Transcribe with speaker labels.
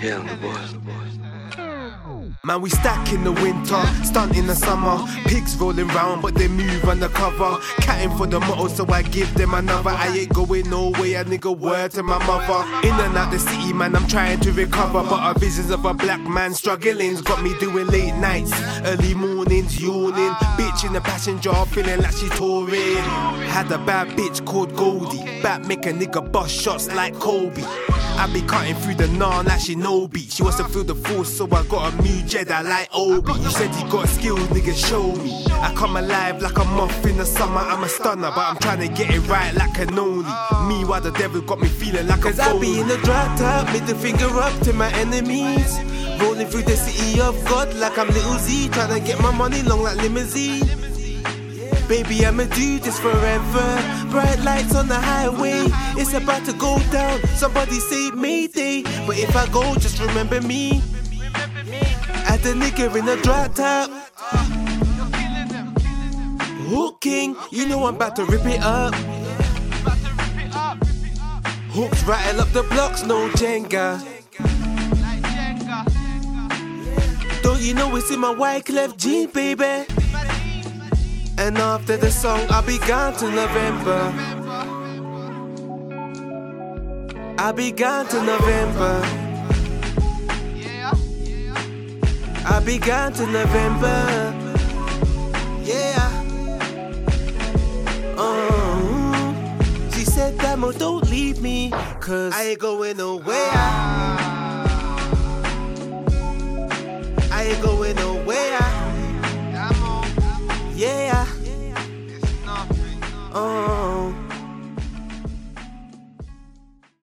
Speaker 1: Yeah, I'm the.
Speaker 2: Man, we stack in the winter, stunt in the summer. Pigs rolling round, but they move undercover. Catting for the motto, so I give them another. I ain't going nowhere, a nigga. Word to my mother. In and out the city, man, I'm trying to recover. But our visions of a black man struggling's got me doing late nights, early mornings, yawning. Bitch in the passenger, feeling like she touring. Had a bad bitch called Goldie. Back make a nigga bust shots like Kobe. I be cutting through the naan like beat. She wants to feel the force, so I got a new Jedi like Obi. You said you got skills, nigga, show me. I come alive like a moth in the summer. I'm a stunner, but I'm trying to get it right like Canoli. Me, while the devil got me feeling like
Speaker 3: Cause I be in the drop top, the finger up to my enemies. Rolling through the city of God like I'm Little Z, trying to get my money long like limousine. Baby, I'ma do this forever. Bright lights on the highway, it's about to go down. Somebody say Mayday, but if I go, just remember me. At the nigga in the drop top. Hooking, you know I'm about to rip it up. Hooks rattle up the blocks, no Jenga. Don't you know it's in my white cleft jean, baby? And after the song, I'll be gone to November. I'll be gone to November. Yeah. I'll be gone to November. Yeah. Uh, she said, Dammo, don't leave me. Cause I ain't going nowhere. Uh,